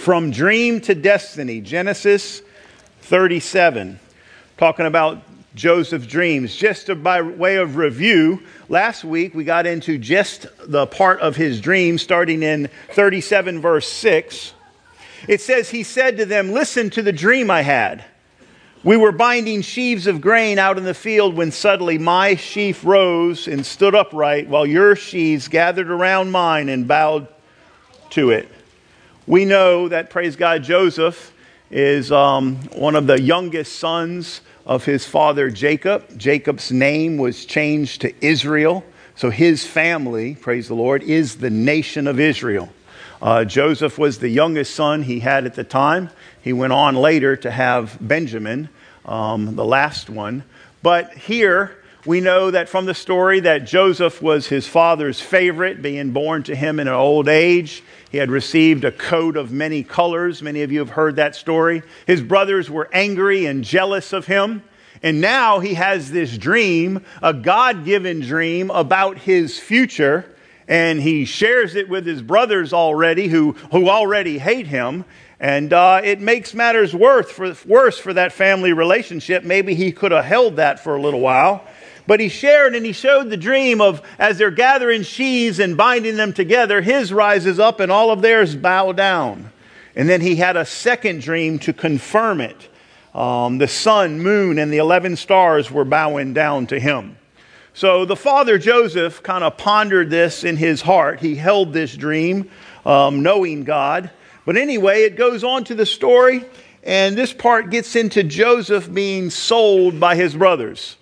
From Dream to Destiny, Genesis 37, talking about Joseph's dreams. Just by way of review, last week we got into just the part of his dream, starting in 37, verse 6. It says, He said to them, Listen to the dream I had. We were binding sheaves of grain out in the field when suddenly my sheaf rose and stood upright, while your sheaves gathered around mine and bowed to it. We know that, praise God, Joseph is um, one of the youngest sons of his father Jacob. Jacob's name was changed to Israel. So his family, praise the Lord, is the nation of Israel. Uh, Joseph was the youngest son he had at the time. He went on later to have Benjamin, um, the last one. But here we know that from the story that Joseph was his father's favorite, being born to him in an old age. He had received a coat of many colors. Many of you have heard that story. His brothers were angry and jealous of him. And now he has this dream, a God given dream about his future and he shares it with his brothers already who, who already hate him. And uh, it makes matters worse for, worse for that family relationship. Maybe he could have held that for a little while. But he shared and he showed the dream of as they're gathering sheaves and binding them together, his rises up and all of theirs bow down. And then he had a second dream to confirm it. Um, the sun, moon, and the 11 stars were bowing down to him. So the father Joseph kind of pondered this in his heart. He held this dream, um, knowing God. But anyway, it goes on to the story, and this part gets into Joseph being sold by his brothers.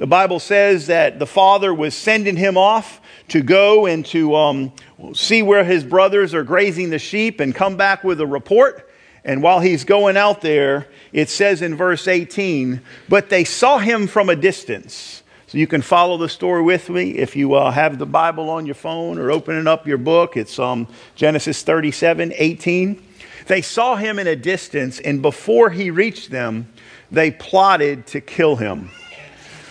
The Bible says that the father was sending him off to go and to um, see where his brothers are grazing the sheep and come back with a report. And while he's going out there, it says in verse 18, but they saw him from a distance. So you can follow the story with me if you uh, have the Bible on your phone or opening up your book. It's um, Genesis 37 18. They saw him in a distance, and before he reached them, they plotted to kill him.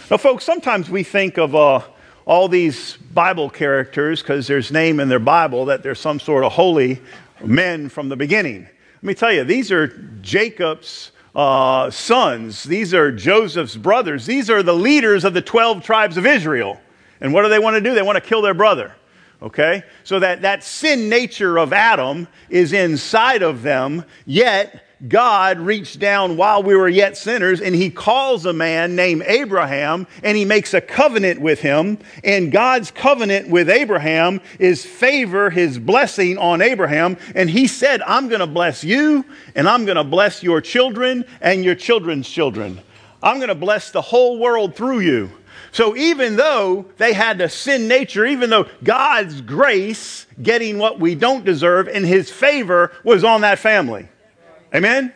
Now, folks, sometimes we think of uh, all these Bible characters because there's name in their Bible that they're some sort of holy men from the beginning. Let me tell you, these are Jacob's uh, sons. These are Joseph's brothers. These are the leaders of the 12 tribes of Israel. And what do they want to do? They want to kill their brother. Okay? So that, that sin nature of Adam is inside of them, yet God reached down while we were yet sinners and he calls a man named Abraham and he makes a covenant with him. And God's covenant with Abraham is favor, his blessing on Abraham. And he said, I'm going to bless you and I'm going to bless your children and your children's children. I'm going to bless the whole world through you. So even though they had a sin nature, even though God's grace, getting what we don't deserve, and his favor was on that family. Amen?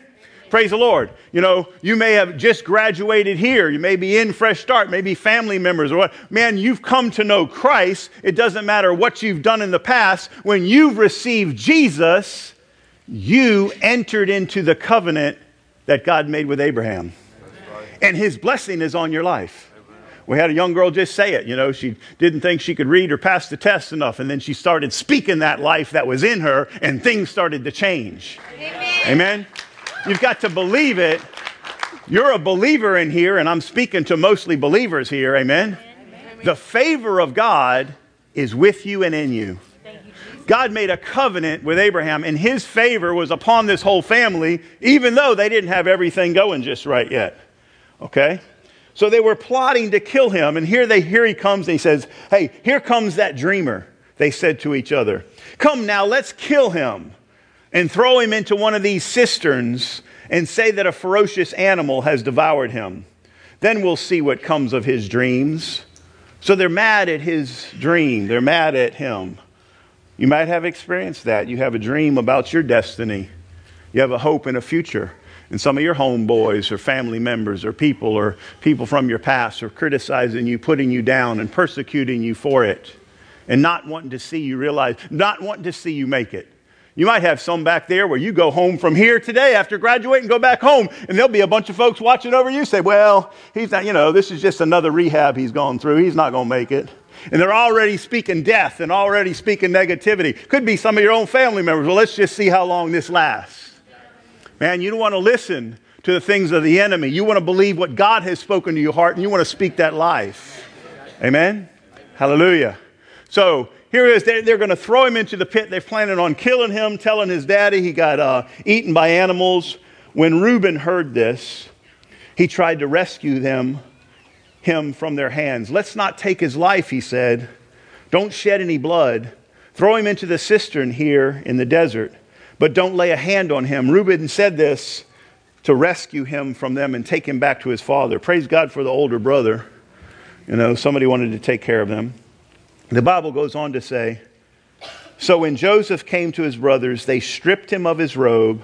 Praise the Lord. You know, you may have just graduated here. You may be in Fresh Start, maybe family members or what. Man, you've come to know Christ. It doesn't matter what you've done in the past. When you've received Jesus, you entered into the covenant that God made with Abraham. And his blessing is on your life. We had a young girl just say it. You know, she didn't think she could read or pass the test enough. And then she started speaking that life that was in her, and things started to change. Amen. Amen. You've got to believe it. You're a believer in here, and I'm speaking to mostly believers here. Amen. Amen. The favor of God is with you and in you. God made a covenant with Abraham, and his favor was upon this whole family, even though they didn't have everything going just right yet. Okay? So they were plotting to kill him. And here they here he comes and he says, Hey, here comes that dreamer. They said to each other, Come now, let's kill him and throw him into one of these cisterns and say that a ferocious animal has devoured him. Then we'll see what comes of his dreams. So they're mad at his dream. They're mad at him. You might have experienced that. You have a dream about your destiny. You have a hope and a future and some of your homeboys or family members or people or people from your past are criticizing you, putting you down, and persecuting you for it, and not wanting to see you realize, not wanting to see you make it. You might have some back there where you go home from here today after graduating, go back home, and there'll be a bunch of folks watching over you say, Well, he's not, you know, this is just another rehab he's gone through. He's not going to make it. And they're already speaking death and already speaking negativity. Could be some of your own family members. Well, let's just see how long this lasts. Man, you don't want to listen to the things of the enemy. You want to believe what God has spoken to your heart and you want to speak that life. Amen? Hallelujah. So here is, they're, they're going to throw him into the pit. They're planning on killing him, telling his daddy he got uh, eaten by animals. When Reuben heard this, he tried to rescue them, him from their hands. Let's not take his life, he said. Don't shed any blood. Throw him into the cistern here in the desert, but don't lay a hand on him. Reuben said this to rescue him from them and take him back to his father. Praise God for the older brother. You know, somebody wanted to take care of them. The Bible goes on to say So when Joseph came to his brothers, they stripped him of his robe,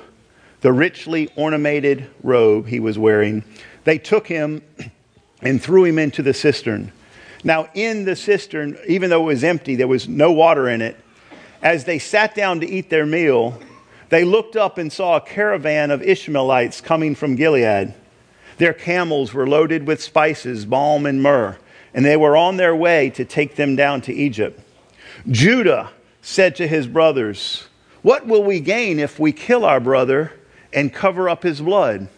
the richly ornamented robe he was wearing. They took him and threw him into the cistern. Now, in the cistern, even though it was empty, there was no water in it. As they sat down to eat their meal, they looked up and saw a caravan of Ishmaelites coming from Gilead. Their camels were loaded with spices, balm, and myrrh, and they were on their way to take them down to Egypt. Judah said to his brothers, What will we gain if we kill our brother and cover up his blood?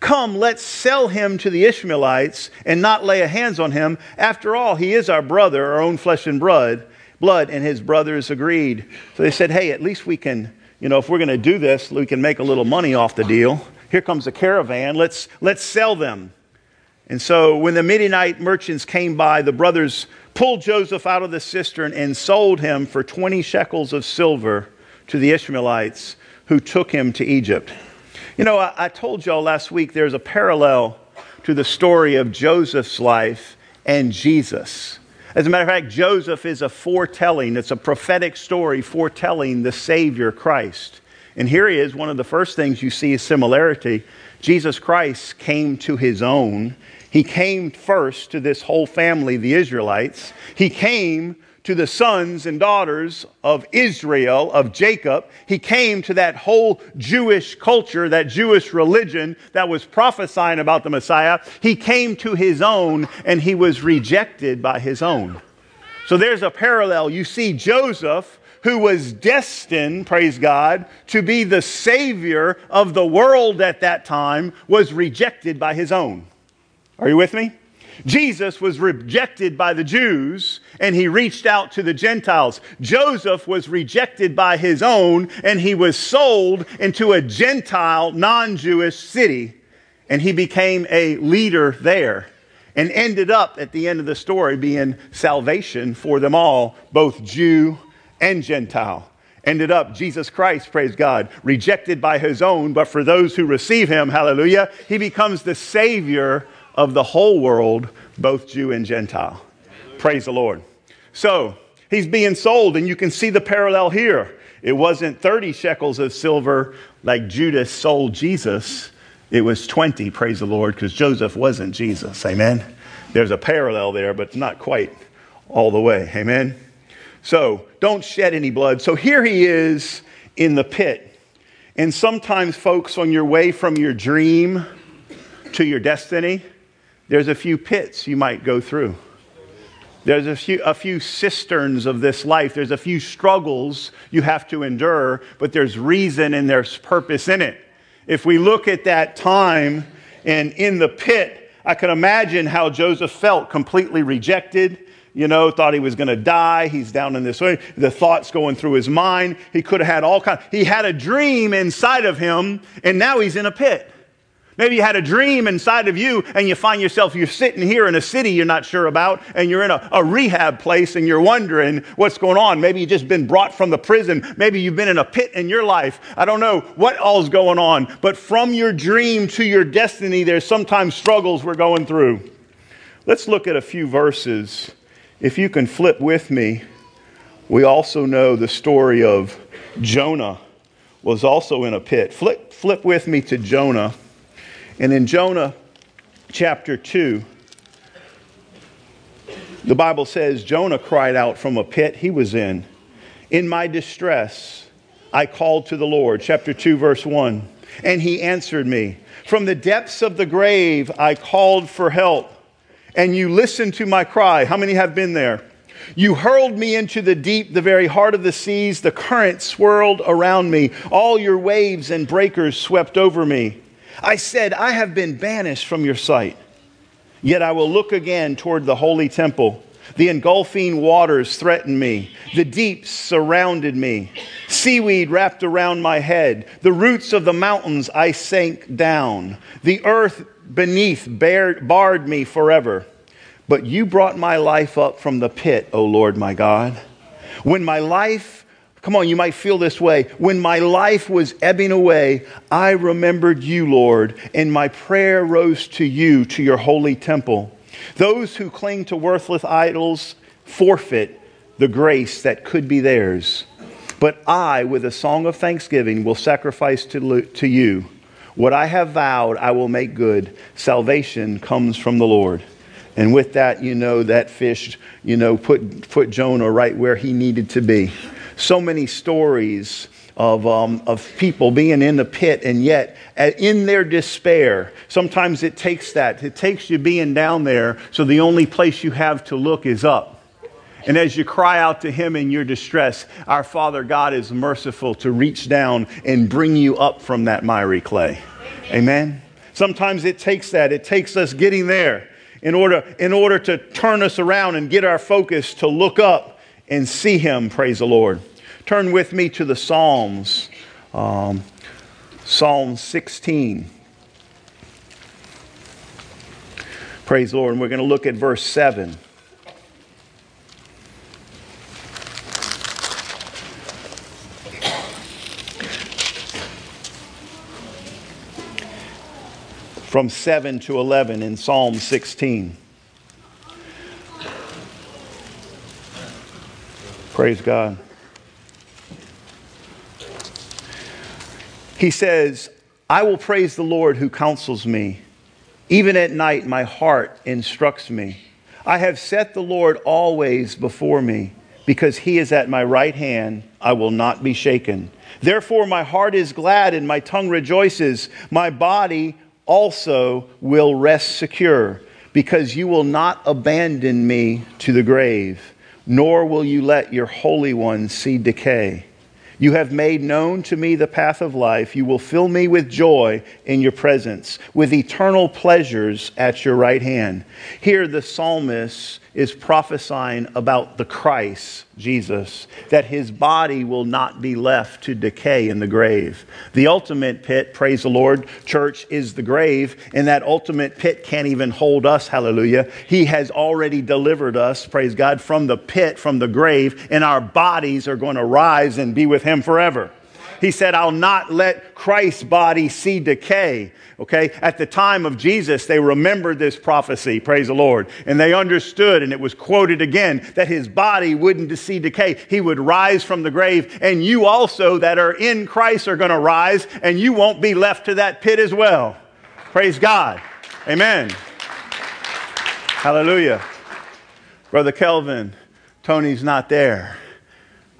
Come, let's sell him to the Ishmaelites and not lay a hands on him. After all, he is our brother, our own flesh and blood. Blood, and his brothers agreed. So they said, Hey, at least we can you know, if we're going to do this, we can make a little money off the deal. Here comes a caravan. Let's, let's sell them. And so when the Midianite merchants came by, the brothers pulled Joseph out of the cistern and sold him for 20 shekels of silver to the Ishmaelites who took him to Egypt. You know, I, I told y'all last week there's a parallel to the story of Joseph's life and Jesus. As a matter of fact, Joseph is a foretelling, it's a prophetic story foretelling the Savior Christ. And here he is, one of the first things you see is similarity. Jesus Christ came to his own. He came first to this whole family, the Israelites. He came to the sons and daughters of Israel, of Jacob. He came to that whole Jewish culture, that Jewish religion that was prophesying about the Messiah. He came to his own and he was rejected by his own. So there's a parallel. You see Joseph, who was destined, praise God, to be the savior of the world at that time, was rejected by his own. Are you with me? Jesus was rejected by the Jews and he reached out to the Gentiles. Joseph was rejected by his own and he was sold into a Gentile, non Jewish city and he became a leader there and ended up at the end of the story being salvation for them all, both Jew and Gentile. Ended up, Jesus Christ, praise God, rejected by his own, but for those who receive him, hallelujah, he becomes the Savior of the whole world, both Jew and Gentile. Praise the Lord. So he's being sold, and you can see the parallel here. It wasn't 30 shekels of silver like Judas sold Jesus. It was 20, praise the Lord, because Joseph wasn't Jesus. Amen. There's a parallel there, but not quite all the way. Amen. So don't shed any blood. So here he is in the pit. And sometimes, folks, on your way from your dream to your destiny, there's a few pits you might go through. There's a few, a few cisterns of this life. There's a few struggles you have to endure, but there's reason and there's purpose in it. If we look at that time and in the pit, I can imagine how Joseph felt completely rejected. You know, thought he was going to die. He's down in this way. The thoughts going through his mind. He could have had all kinds. He had a dream inside of him, and now he's in a pit. Maybe you had a dream inside of you and you find yourself, you're sitting here in a city you're not sure about and you're in a, a rehab place and you're wondering what's going on. Maybe you've just been brought from the prison. Maybe you've been in a pit in your life. I don't know what all's going on, but from your dream to your destiny, there's sometimes struggles we're going through. Let's look at a few verses. If you can flip with me, we also know the story of Jonah was also in a pit. Flip, flip with me to Jonah. And in Jonah chapter 2, the Bible says Jonah cried out from a pit he was in. In my distress, I called to the Lord. Chapter 2, verse 1. And he answered me. From the depths of the grave, I called for help. And you listened to my cry. How many have been there? You hurled me into the deep, the very heart of the seas. The current swirled around me. All your waves and breakers swept over me. I said, I have been banished from your sight. Yet I will look again toward the holy temple. The engulfing waters threatened me. The deeps surrounded me. Seaweed wrapped around my head. The roots of the mountains I sank down. The earth beneath bared, barred me forever. But you brought my life up from the pit, O Lord my God. When my life, come on, you might feel this way. When my life was ebbing away, I remembered you, Lord, and my prayer rose to you, to your holy temple. Those who cling to worthless idols forfeit the grace that could be theirs. But I, with a song of thanksgiving, will sacrifice to, to you. What I have vowed, I will make good. Salvation comes from the Lord. And with that, you know, that fish, you know, put, put Jonah right where he needed to be. So many stories of, um, of people being in the pit and yet in their despair. Sometimes it takes that. It takes you being down there so the only place you have to look is up. And as you cry out to Him in your distress, our Father God is merciful to reach down and bring you up from that miry clay. Amen. Amen. Sometimes it takes that. It takes us getting there in order, in order to turn us around and get our focus to look up and see Him, praise the Lord. Turn with me to the Psalms, um, Psalm 16. Praise the Lord. And we're going to look at verse 7. from 7 to 11 in Psalm 16. Praise God. He says, I will praise the Lord who counsels me. Even at night, my heart instructs me. I have set the Lord always before me. Because he is at my right hand, I will not be shaken. Therefore, my heart is glad and my tongue rejoices. My body also will rest secure, because you will not abandon me to the grave, nor will you let your Holy One see decay. You have made known to me the path of life. You will fill me with joy in your presence, with eternal pleasures at your right hand. Here, the psalmist is prophesying about the Christ, Jesus, that his body will not be left to decay in the grave. The ultimate pit, praise the Lord, church, is the grave, and that ultimate pit can't even hold us, hallelujah. He has already delivered us, praise God, from the pit, from the grave, and our bodies are going to rise and be with him forever. He said, I'll not let Christ's body see decay. Okay? At the time of Jesus, they remembered this prophecy, praise the Lord. And they understood, and it was quoted again, that his body wouldn't see decay. He would rise from the grave. And you also that are in Christ are going to rise, and you won't be left to that pit as well. Praise God. Amen. Hallelujah. Brother Kelvin, Tony's not there.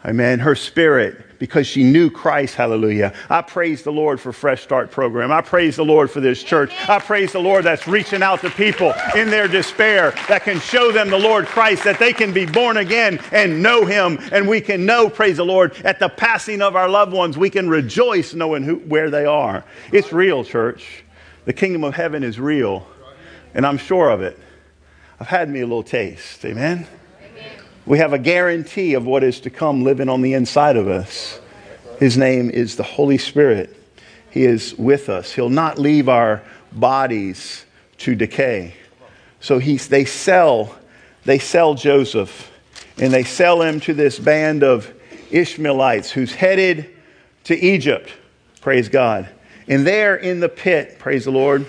Amen. Her spirit because she knew Christ. Hallelujah. I praise the Lord for Fresh Start program. I praise the Lord for this church. I praise the Lord that's reaching out to people in their despair that can show them the Lord Christ, that they can be born again and know Him. And we can know, praise the Lord, at the passing of our loved ones, we can rejoice knowing who, where they are. It's real, church. The kingdom of heaven is real, and I'm sure of it. I've had me a little taste. Amen. We have a guarantee of what is to come living on the inside of us. His name is the Holy Spirit. He is with us. He'll not leave our bodies to decay. So he's, they sell, they sell Joseph, and they sell him to this band of Ishmaelites who's headed to Egypt. Praise God. And there in the pit, praise the Lord,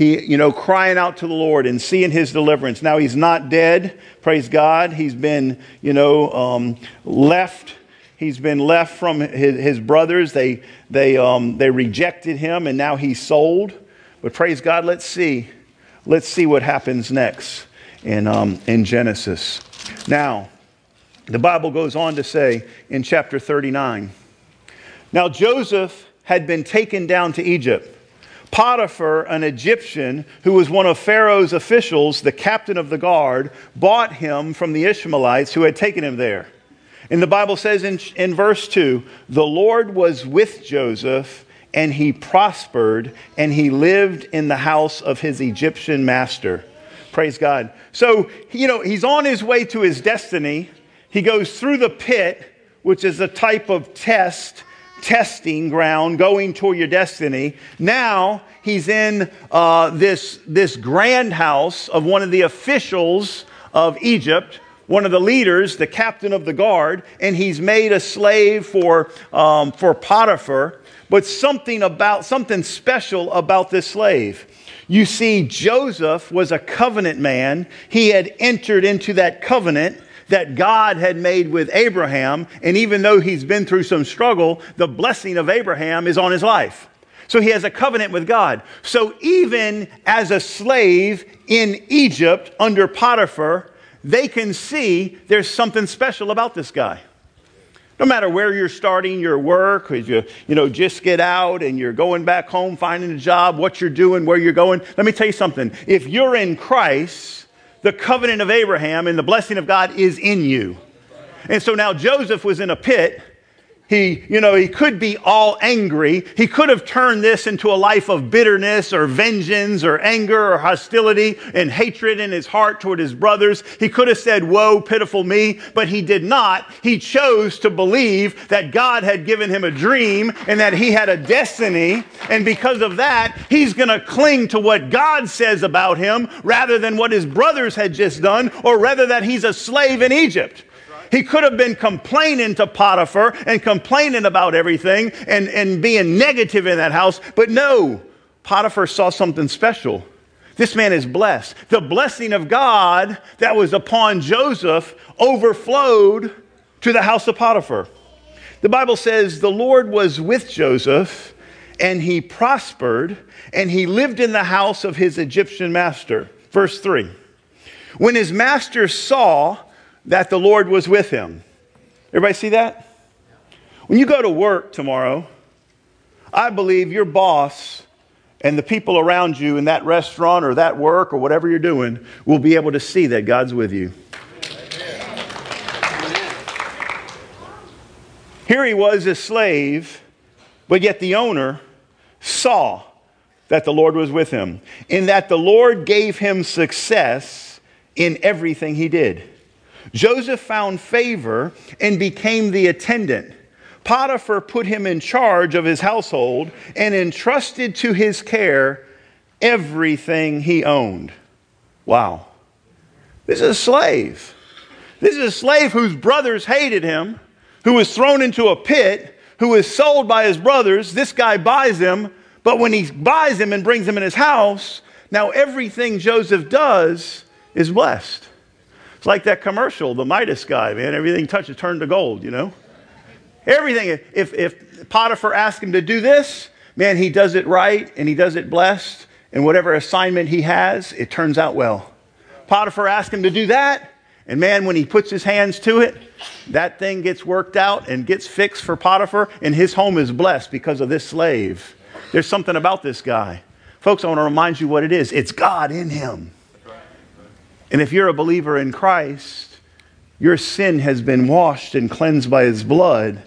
he, you know, crying out to the Lord and seeing his deliverance. Now he's not dead, praise God. He's been, you know, um, left. He's been left from his, his brothers. They, they, um, they rejected him, and now he's sold. But praise God, let's see. Let's see what happens next in, um, in Genesis. Now, the Bible goes on to say in chapter 39 Now Joseph had been taken down to Egypt Potiphar, an Egyptian who was one of Pharaoh's officials, the captain of the guard, bought him from the Ishmaelites who had taken him there. And the Bible says in, in verse 2 the Lord was with Joseph, and he prospered, and he lived in the house of his Egyptian master. Praise God. So, you know, he's on his way to his destiny. He goes through the pit, which is a type of test, testing ground, going toward your destiny. Now he's in uh, this, this grand house of one of the officials of Egypt one of the leaders, the captain of the guard, and he's made a slave for, um, for Potiphar. But something about, something special about this slave. You see, Joseph was a covenant man. He had entered into that covenant that God had made with Abraham. And even though he's been through some struggle, the blessing of Abraham is on his life. So he has a covenant with God. So even as a slave in Egypt under Potiphar, they can see there's something special about this guy. No matter where you're starting your work, you, you know, just get out and you're going back home, finding a job, what you're doing, where you're going. Let me tell you something. If you're in Christ, the covenant of Abraham and the blessing of God is in you. And so now Joseph was in a pit he, you know, he could be all angry. He could have turned this into a life of bitterness or vengeance or anger or hostility and hatred in his heart toward his brothers. He could have said, Woe, pitiful me, but he did not. He chose to believe that God had given him a dream and that he had a destiny. And because of that, he's going to cling to what God says about him rather than what his brothers had just done or rather that he's a slave in Egypt. He could have been complaining to Potiphar and complaining about everything and, and being negative in that house, but no, Potiphar saw something special. This man is blessed. The blessing of God that was upon Joseph overflowed to the house of Potiphar. The Bible says the Lord was with Joseph and he prospered and he lived in the house of his Egyptian master. Verse 3. When his master saw that the Lord was with him. Everybody see that? When you go to work tomorrow, I believe your boss and the people around you in that restaurant or that work or whatever you're doing will be able to see that God's with you. Here he was a slave, but yet the owner saw that the Lord was with him, in that the Lord gave him success in everything he did. Joseph found favor and became the attendant. Potiphar put him in charge of his household and entrusted to his care everything he owned. Wow. This is a slave. This is a slave whose brothers hated him, who was thrown into a pit, who was sold by his brothers. This guy buys him, but when he buys him and brings him in his house, now everything Joseph does is blessed. It's like that commercial, the Midas guy, man. Everything touches turned to gold, you know? Everything. If, if Potiphar asks him to do this, man, he does it right and he does it blessed. And whatever assignment he has, it turns out well. Potiphar asks him to do that. And man, when he puts his hands to it, that thing gets worked out and gets fixed for Potiphar, and his home is blessed because of this slave. There's something about this guy. Folks, I want to remind you what it is it's God in him. And if you're a believer in Christ, your sin has been washed and cleansed by his blood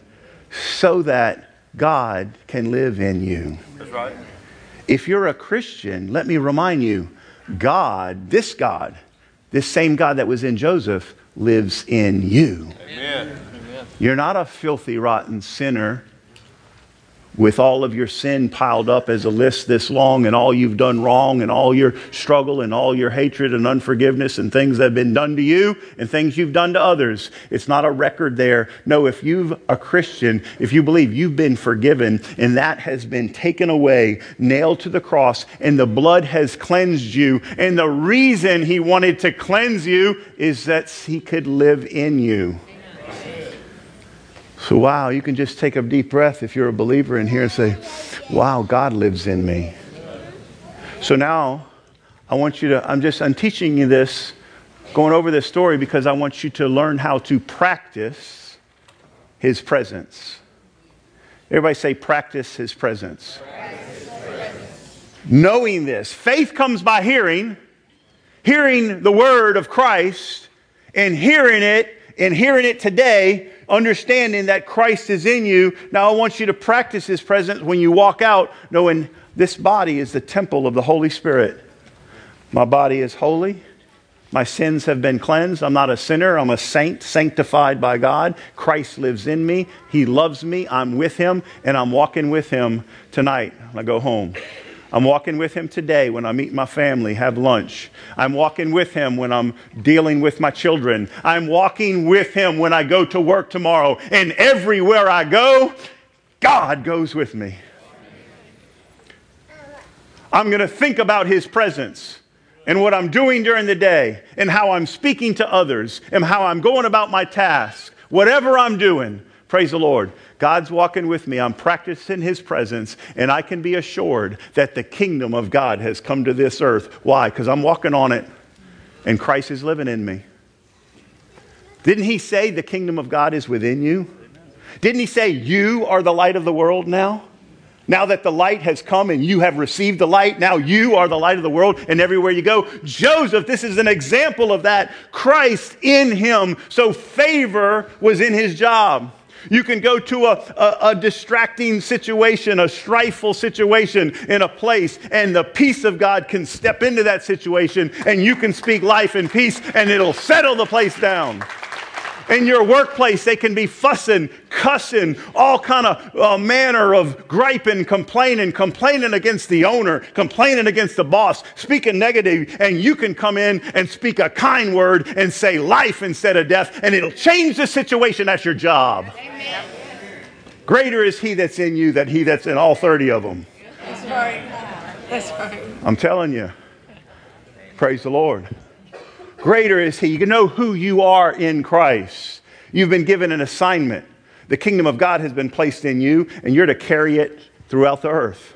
so that God can live in you. That's right. If you're a Christian, let me remind you God, this God, this same God that was in Joseph, lives in you. Amen. You're not a filthy, rotten sinner with all of your sin piled up as a list this long and all you've done wrong and all your struggle and all your hatred and unforgiveness and things that have been done to you and things you've done to others. It's not a record there. No, if you've a Christian, if you believe you've been forgiven and that has been taken away, nailed to the cross, and the blood has cleansed you, and the reason he wanted to cleanse you is that he could live in you. So, wow, you can just take a deep breath if you're a believer in here and say, wow, God lives in me. So now, I want you to, I'm just, I'm teaching you this, going over this story because I want you to learn how to practice His presence. Everybody say, practice His presence. Knowing this, faith comes by hearing, hearing the word of Christ, and hearing it, and hearing it today, understanding that Christ is in you. Now, I want you to practice His presence when you walk out, knowing this body is the temple of the Holy Spirit. My body is holy. My sins have been cleansed. I'm not a sinner. I'm a saint, sanctified by God. Christ lives in me. He loves me. I'm with Him, and I'm walking with Him tonight I go home. I'm walking with Him today when I meet my family, have lunch. I'm walking with Him when I'm dealing with my children. I'm walking with Him when I go to work tomorrow. And everywhere I go, God goes with me. I'm going to think about His presence and what I'm doing during the day and how I'm speaking to others and how I'm going about my task, whatever I'm doing, praise the Lord. God's walking with me. I'm practicing His presence, and I can be assured that the kingdom of God has come to this earth. Why? Because I'm walking on it, and Christ is living in me. Didn't He say the kingdom of God is within you? Didn't He say you are the light of the world now? Now that the light has come and you have received the light, now you are the light of the world, and everywhere you go. Joseph, this is an example of that. Christ in him. So favor was in his job. You can go to a, a, a, distracting situation, a strifeful situation in a place, and the peace of God can step into that situation, and you can speak life and peace, and it'll settle the place down. In your workplace, they can be fussing, cussing, all kind of uh, manner of griping, complaining, complaining against the owner, complaining against the boss, speaking negative, and you can come in and speak a kind word and say life instead of death, and it'll change the situation at your job. Amen. Greater is he that's in you than he that's in all 30 of them. That's right. That's right. I'm telling you. Praise the Lord. Greater is He. You can know who you are in Christ. You've been given an assignment. The kingdom of God has been placed in you, and you're to carry it throughout the earth.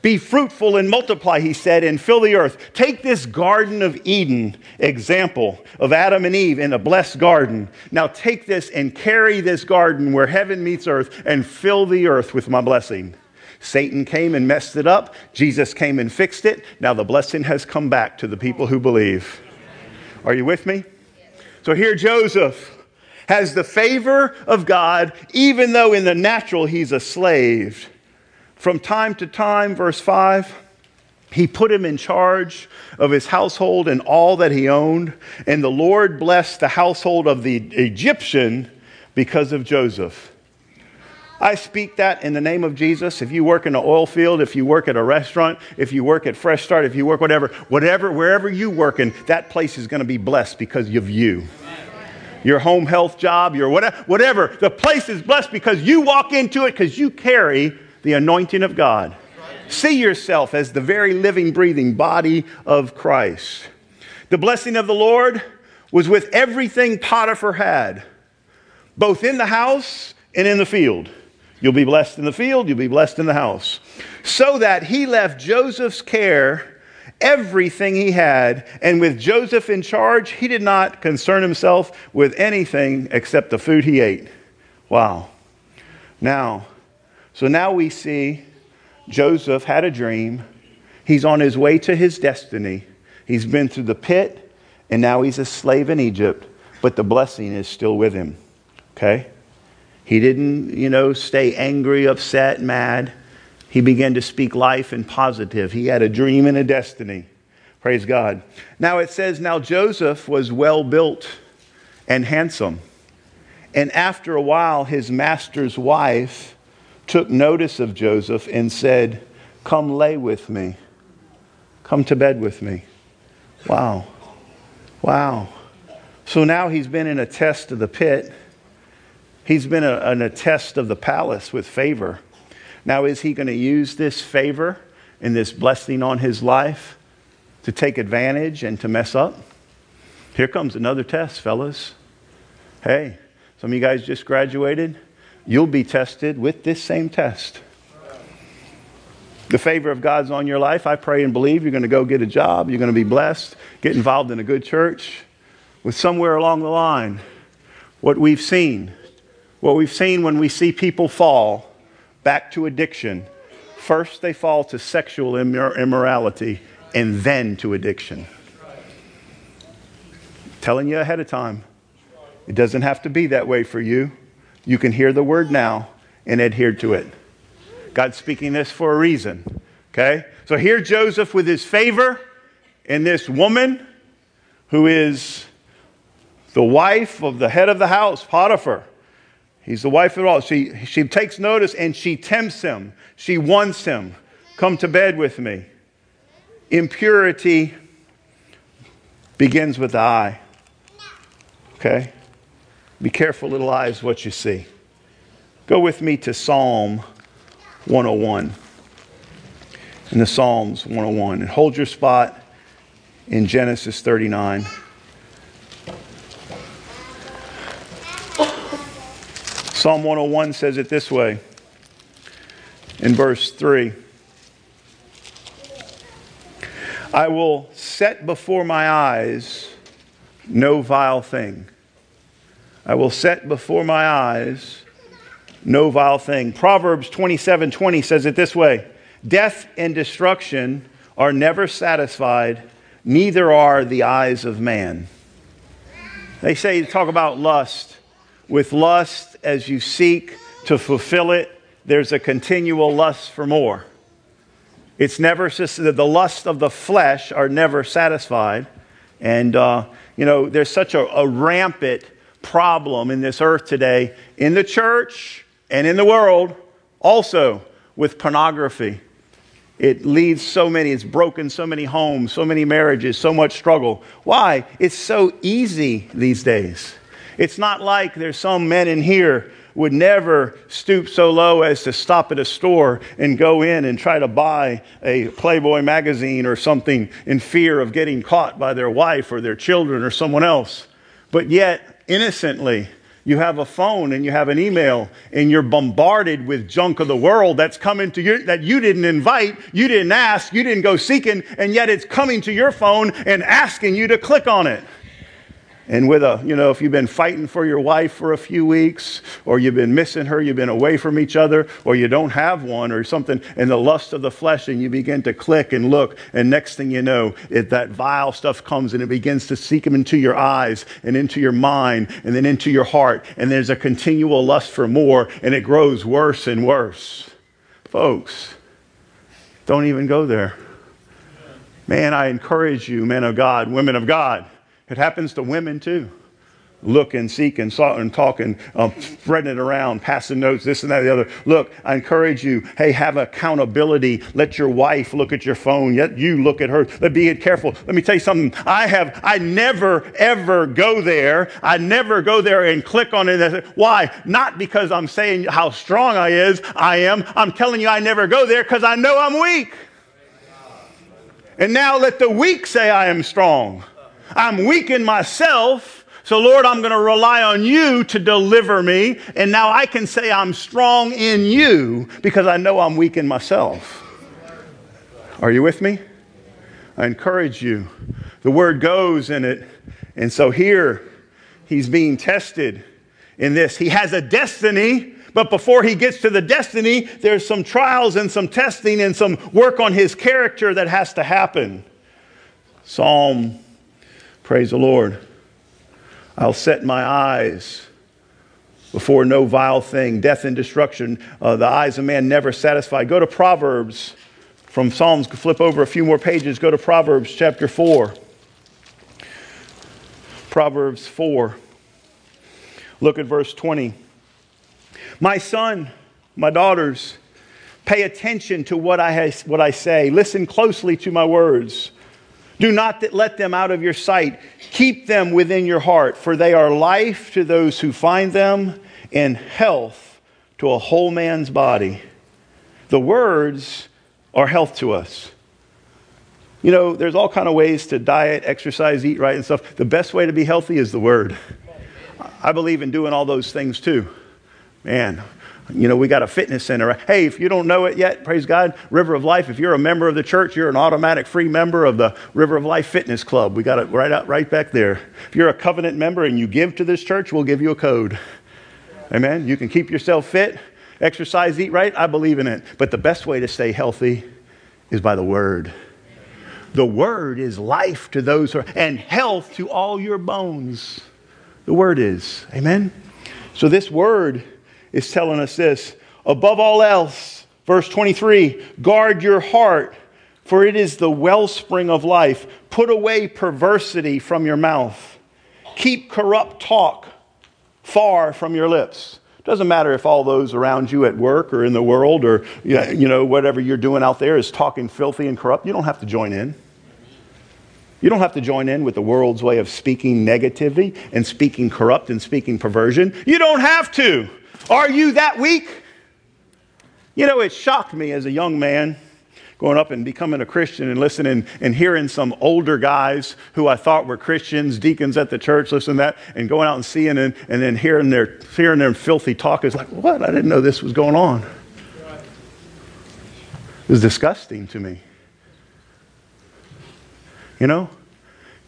Be fruitful and multiply, he said, and fill the earth. Take this Garden of Eden example of Adam and Eve in a blessed garden. Now take this and carry this garden where heaven meets earth and fill the earth with my blessing. Satan came and messed it up. Jesus came and fixed it. Now the blessing has come back to the people who believe. Are you with me? So here Joseph has the favor of God, even though in the natural he's a slave. From time to time, verse 5, he put him in charge of his household and all that he owned. And the Lord blessed the household of the Egyptian because of Joseph. I speak that in the name of Jesus. If you work in an oil field, if you work at a restaurant, if you work at Fresh Start, if you work whatever, whatever, wherever you work in, that place is going to be blessed because of you. Your home health job, your whatever, whatever, the place is blessed because you walk into it because you carry the anointing of God. See yourself as the very living, breathing body of Christ. The blessing of the Lord was with everything Potiphar had, both in the house and in the field. You'll be blessed in the field, you'll be blessed in the house. So that he left Joseph's care everything he had, and with Joseph in charge, he did not concern himself with anything except the food he ate. Wow. Now, so now we see Joseph had a dream. He's on his way to his destiny. He's been through the pit, and now he's a slave in Egypt, but the blessing is still with him. Okay? He didn't, you know, stay angry, upset, mad. He began to speak life and positive. He had a dream and a destiny. Praise God. Now it says, Now Joseph was well built and handsome. And after a while, his master's wife took notice of Joseph and said, Come lay with me. Come to bed with me. Wow. Wow. So now he's been in a test of the pit. He's been a, an attest of the palace with favor. Now, is he going to use this favor and this blessing on his life to take advantage and to mess up? Here comes another test, fellas. Hey, some of you guys just graduated. You'll be tested with this same test. The favor of God's on your life. I pray and believe you're going to go get a job. You're going to be blessed, get involved in a good church. With somewhere along the line, what we've seen what we've seen when we see people fall back to addiction, First, they fall to sexual immor- immorality and then to addiction. Telling you ahead of time. It doesn't have to be that way for you. You can hear the word now and adhere to it. God's speaking this for a reason. Okay? So here Joseph with his favor and this woman who is the wife of the head of the house, Potiphar. He's the wife of all. She, she takes notice and she tempts him. She wants him. Come to bed with me. Impurity begins with the eye. Okay? Be careful, little eyes, what you see. Go with me to Psalm 101. In the Psalms 101. And hold your spot in Genesis 39. Psalm 101 says it this way in verse 3 I will set before my eyes no vile thing. I will set before my eyes no vile thing. Proverbs 27 20 says it this way Death and destruction are never satisfied, neither are the eyes of man. They say, talk about lust. With lust, as you seek to fulfill it, there's a continual lust for more. It's never the lust of the flesh are never satisfied. And, uh, you know, there's such a, a rampant problem in this earth today, in the church and in the world, also with pornography. It leads so many, it's broken so many homes, so many marriages, so much struggle. Why? It's so easy these days. It's not like there's some men in here would never stoop so low as to stop at a store and go in and try to buy a Playboy magazine or something in fear of getting caught by their wife or their children or someone else. But yet, innocently, you have a phone and you have an email and you're bombarded with junk of the world that's coming to you that you didn't invite, you didn't ask, you didn't go seeking, and yet it's coming to your phone and asking you to click on it. And with a, you know, if you've been fighting for your wife for a few weeks, or you've been missing her, you've been away from each other, or you don't have one, or something, and the lust of the flesh, and you begin to click and look, and next thing you know, it, that vile stuff comes and it begins to seek them into your eyes and into your mind and then into your heart, and there's a continual lust for more, and it grows worse and worse. Folks, don't even go there. Man, I encourage you, men of God, women of God it happens to women too. Look and seek and, saw and talk and um, spreading it around, passing notes, this and that, and the other. Look, I encourage you, hey, have accountability. Let your wife look at your phone. Yet you look at her. Let be careful. Let me tell you something. I have, I never, ever go there. I never go there and click on it. Why? Not because I'm saying how strong I is, I am. I'm telling you I never go there because I know I'm weak. And now let the weak say I am strong. I'm weak in myself. So, Lord, I'm going to rely on you to deliver me. And now I can say I'm strong in you because I know I'm weak in myself. Are you with me? I encourage you. The word goes in it. And so here, he's being tested in this. He has a destiny, but before he gets to the destiny, there's some trials and some testing and some work on his character that has to happen. Psalm Praise the Lord. I'll set my eyes before no vile thing, death and destruction. Uh, the eyes of man never satisfied. Go to Proverbs from Psalms, flip over a few more pages. Go to Proverbs chapter 4. Proverbs 4. Look at verse 20. My son, my daughters, pay attention to what I, what I say. Listen closely to my words. Do not let them out of your sight. Keep them within your heart, for they are life to those who find them and health to a whole man's body. The words are health to us. You know, there's all kind of ways to diet, exercise, eat right and stuff. The best way to be healthy is the word. I believe in doing all those things too. Man, you know, we got a fitness center. Hey, if you don't know it yet, praise God, River of Life, if you're a member of the church, you're an automatic free member of the River of Life Fitness Club. We got it right out right back there. If you're a covenant member and you give to this church, we'll give you a code. Amen. You can keep yourself fit. Exercise, eat right, I believe in it. But the best way to stay healthy is by the word. The word is life to those who are, and health to all your bones. The word is. Amen? So this word is telling us this. Above all else, verse 23 guard your heart, for it is the wellspring of life. Put away perversity from your mouth. Keep corrupt talk far from your lips. Doesn't matter if all those around you at work or in the world or you know whatever you're doing out there is talking filthy and corrupt. You don't have to join in. You don't have to join in with the world's way of speaking negatively and speaking corrupt and speaking perversion. You don't have to. Are you that weak? You know, it shocked me as a young man growing up and becoming a Christian and listening and hearing some older guys who I thought were Christians, deacons at the church, listening to that, and going out and seeing and, and then hearing their, hearing their filthy talk. It's like, what? I didn't know this was going on. It was disgusting to me. You know?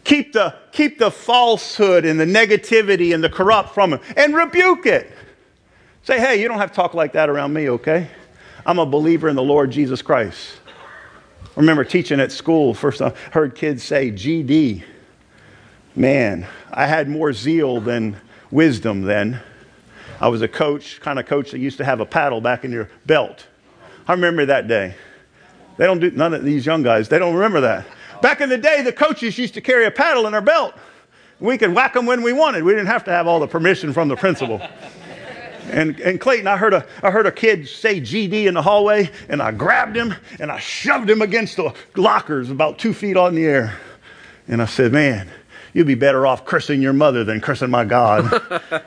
Keep the, keep the falsehood and the negativity and the corrupt from them and rebuke it. Say, hey, you don't have to talk like that around me, okay? I'm a believer in the Lord Jesus Christ. I remember teaching at school, first I heard kids say GD. Man, I had more zeal than wisdom then. I was a coach, kind of coach that used to have a paddle back in your belt. I remember that day. They don't do, none of these young guys, they don't remember that. Back in the day, the coaches used to carry a paddle in their belt. We could whack them when we wanted. We didn't have to have all the permission from the principal. And, and Clayton, I heard, a, I heard a kid say GD in the hallway, and I grabbed him and I shoved him against the lockers about two feet on the air. And I said, Man, you'd be better off cursing your mother than cursing my God. and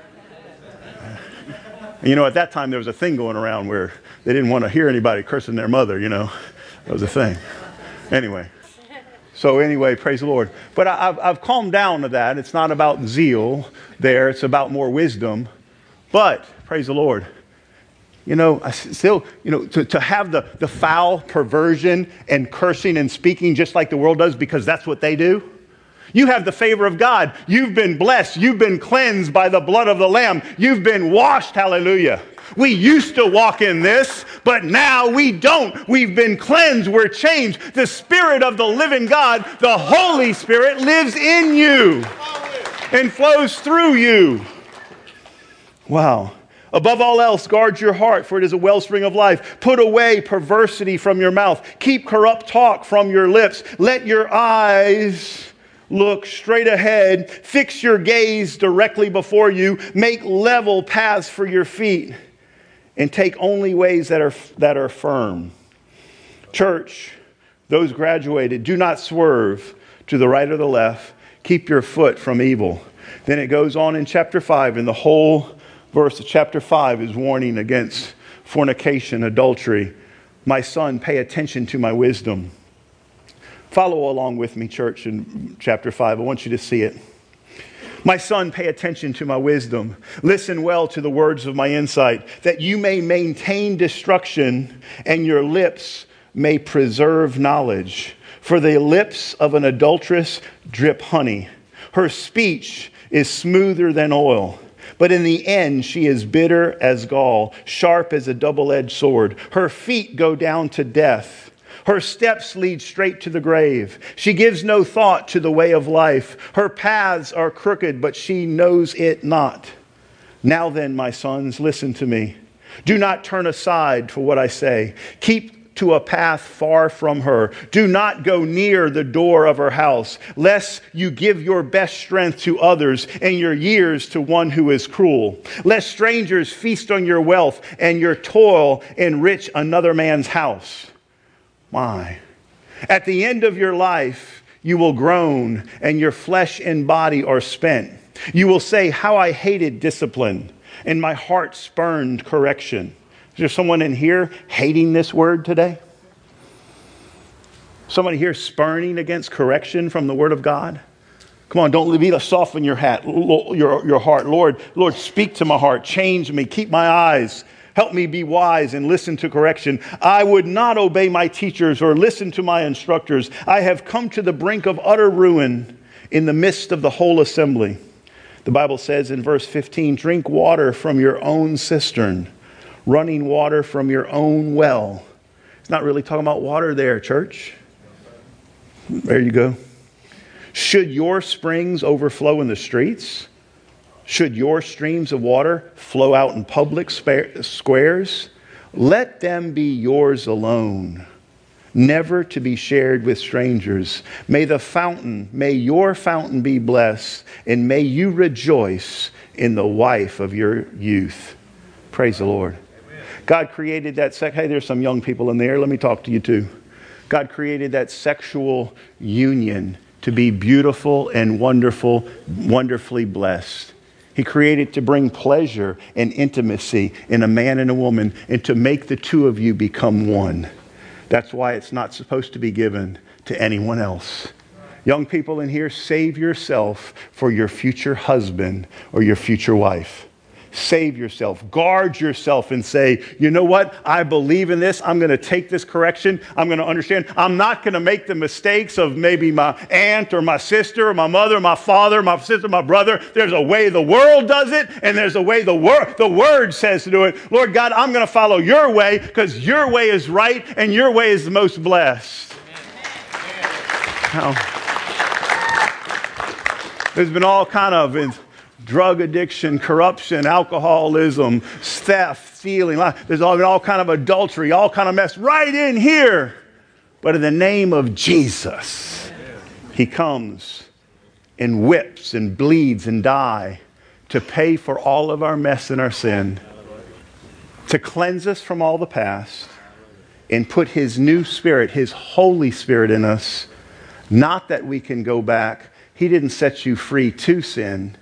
you know, at that time, there was a thing going around where they didn't want to hear anybody cursing their mother, you know. That was a thing. Anyway. So, anyway, praise the Lord. But I, have I've calmed down to that. It's not about zeal there, it's about more wisdom. But Praise the Lord. You know, I still, you know, to, to have the, the foul perversion and cursing and speaking just like the world does because that's what they do. You have the favor of God. You've been blessed. You've been cleansed by the blood of the Lamb. You've been washed. Hallelujah. We used to walk in this, but now we don't. We've been cleansed. We're changed. The Spirit of the living God, the Holy Spirit, lives in you and flows through you. Wow. Above all else, guard your heart, for it is a wellspring of life. Put away perversity from your mouth. Keep corrupt talk from your lips. Let your eyes look straight ahead. Fix your gaze directly before you. Make level paths for your feet. And take only ways that are, that are firm. Church, those graduated, do not swerve to the right or the left. Keep your foot from evil. Then it goes on in chapter 5, and the whole verse chapter 5 is warning against fornication, adultery. My son, pay attention to my wisdom. Follow along with me, church, in chapter 5. I want you to see it. My son, pay attention to my wisdom. Listen well to the words of my insight, that you may maintain destruction and your lips may preserve knowledge. For the lips of an adulteress drip honey, her speech is smoother than oil. But in the end, she is bitter as gall, sharp as a double edged sword. Her feet go down to death. Her steps lead straight to the grave. She gives no thought to the way of life. Her paths are crooked, but she knows it not. Now then, my sons, listen to me. Do not turn aside for what I say. Keep to a path far from her. Do not go near the door of her house, lest you give your best strength to others and your years to one who is cruel. Lest strangers feast on your wealth and your toil enrich another man's house. My. At the end of your life, you will groan, and your flesh and body are spent. You will say, How I hated discipline, and my heart spurned correction. Is there someone in here hating this word today? Somebody here spurning against correction from the word of God? Come on, don't be to soften your, hat, your, your heart. Lord, Lord, speak to my heart. Change me. Keep my eyes. Help me be wise and listen to correction. I would not obey my teachers or listen to my instructors. I have come to the brink of utter ruin in the midst of the whole assembly. The Bible says in verse 15 drink water from your own cistern running water from your own well. It's not really talking about water there, church. There you go. Should your springs overflow in the streets? Should your streams of water flow out in public squares? Let them be yours alone, never to be shared with strangers. May the fountain, may your fountain be blessed, and may you rejoice in the wife of your youth. Praise the Lord. God created that sex. Hey, there's some young people in there. Let me talk to you too. God created that sexual union to be beautiful and wonderful, wonderfully blessed. He created to bring pleasure and intimacy in a man and a woman and to make the two of you become one. That's why it's not supposed to be given to anyone else. Young people in here, save yourself for your future husband or your future wife. Save yourself, guard yourself, and say, you know what? I believe in this. I'm going to take this correction. I'm going to understand. I'm not going to make the mistakes of maybe my aunt or my sister or my mother, or my father, my sister, my brother. There's a way the world does it, and there's a way the, wor- the word says to do it. Lord God, I'm going to follow your way because your way is right and your way is the most blessed. Now, there's been all kind of drug addiction, corruption, alcoholism, theft, stealing. There's all, all kind of adultery, all kind of mess right in here. But in the name of Jesus, he comes and whips and bleeds and die to pay for all of our mess and our sin, to cleanse us from all the past, and put his new spirit, his Holy Spirit in us. Not that we can go back. He didn't set you free to sin.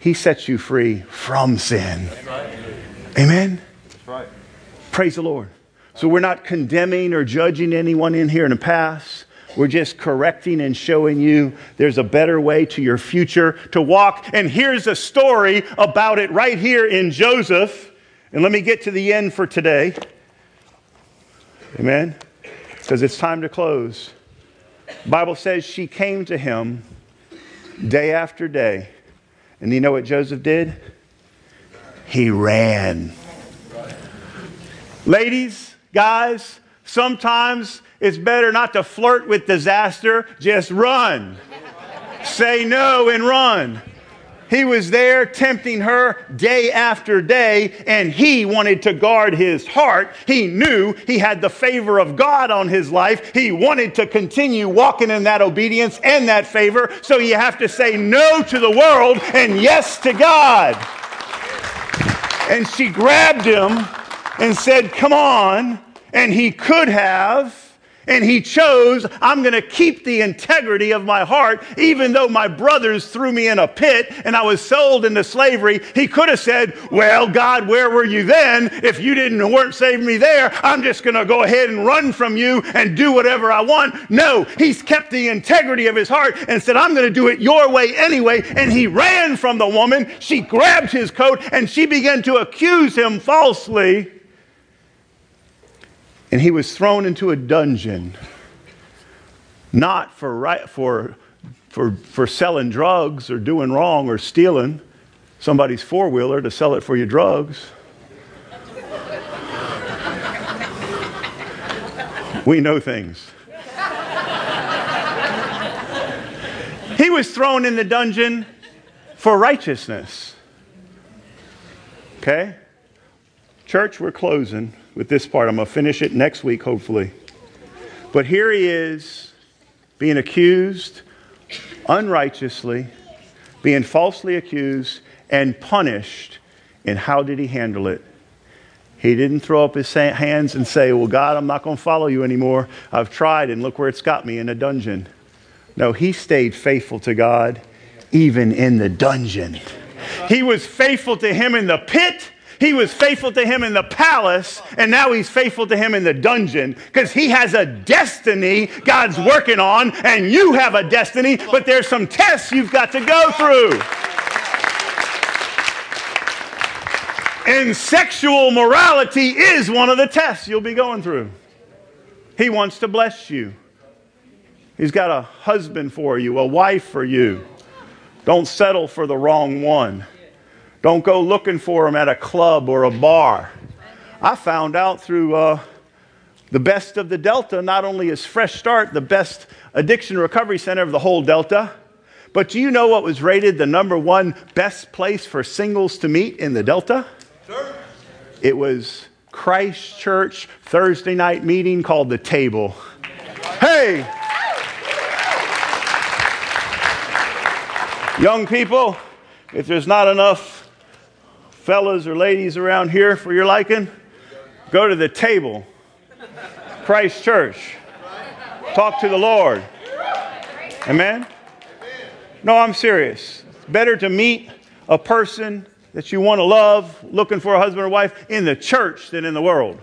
He sets you free from sin. Amen? Right. Praise the Lord. So we're not condemning or judging anyone in here in the past. We're just correcting and showing you there's a better way to your future to walk. And here's a story about it right here in Joseph. And let me get to the end for today. Amen? Because it's time to close. Bible says she came to him day after day and you know what Joseph did? He ran. Ladies, guys, sometimes it's better not to flirt with disaster, just run. Say no and run. He was there tempting her day after day, and he wanted to guard his heart. He knew he had the favor of God on his life. He wanted to continue walking in that obedience and that favor. So you have to say no to the world and yes to God. And she grabbed him and said, Come on. And he could have and he chose, I'm going to keep the integrity of my heart, even though my brothers threw me in a pit and I was sold into slavery. He could have said, Well, God, where were you then? If you didn't weren't saving me there, I'm just going to go ahead and run from you and do whatever I want. No, he's kept the integrity of his heart and said, I'm going to do it your way anyway. And he ran from the woman. She grabbed his coat and she began to accuse him falsely and he was thrown into a dungeon, not for, right, for, for, for selling drugs or doing wrong or stealing somebody's four wheeler to sell it for your drugs. we know things. he was thrown in the dungeon for righteousness. Okay? Church, we're closing with this part. I'm going to finish it next week, hopefully. But here he is being accused unrighteously, being falsely accused, and punished. And how did he handle it? He didn't throw up his hands and say, Well, God, I'm not going to follow you anymore. I've tried, and look where it's got me in a dungeon. No, he stayed faithful to God even in the dungeon. He was faithful to him in the pit he was faithful to him in the palace, and now he's faithful to him in the dungeon because he has a destiny God's working on, and you have a destiny, but there's some tests you've got to go through. And sexual morality is one of the tests you'll be going through. He wants to bless you. He's got a husband for you, a wife for you. Don't settle for the wrong one. Don't go looking for them at a club or a bar. I found out through uh, the best of the Delta, not only is Fresh Start the best addiction recovery center of the whole Delta, but do you know what was rated the number one best place for singles to meet in the Delta? It was Christ Church Thursday night meeting called The Table. Hey! Young people, if there's not enough fellas or ladies around here for your liking, go to the table. Christ Church. Talk to the Lord. Amen? No, I'm serious. It's better to meet a person that you want to love, looking for a husband or wife, in the church than in the world.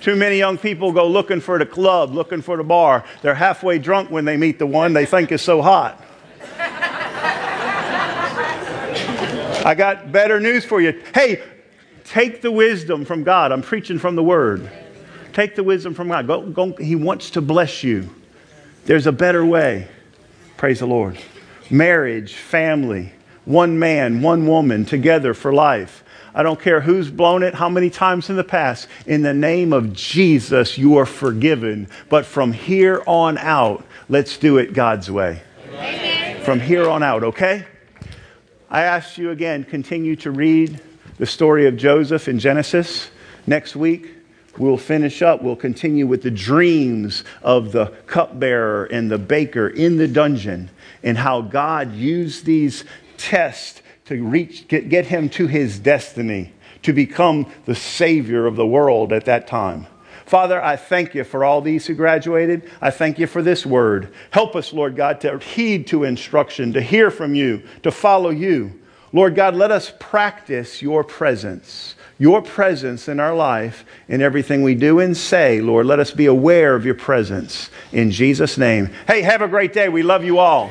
Too many young people go looking for the club, looking for the bar. They're halfway drunk when they meet the one they think is so hot. I got better news for you. Hey, take the wisdom from God. I'm preaching from the Word. Take the wisdom from God. Go, go, he wants to bless you. There's a better way. Praise the Lord. Marriage, family, one man, one woman together for life. I don't care who's blown it, how many times in the past. In the name of Jesus, you are forgiven. But from here on out, let's do it God's way. Amen. From here on out, okay? I ask you again, continue to read the story of Joseph in Genesis. Next week, we'll finish up. We'll continue with the dreams of the cupbearer and the baker in the dungeon and how God used these tests to reach, get, get him to his destiny, to become the Savior of the world at that time. Father, I thank you for all these who graduated. I thank you for this word. Help us, Lord God, to heed to instruction, to hear from you, to follow you. Lord God, let us practice your presence, your presence in our life, in everything we do and say. Lord, let us be aware of your presence. In Jesus' name. Hey, have a great day. We love you all.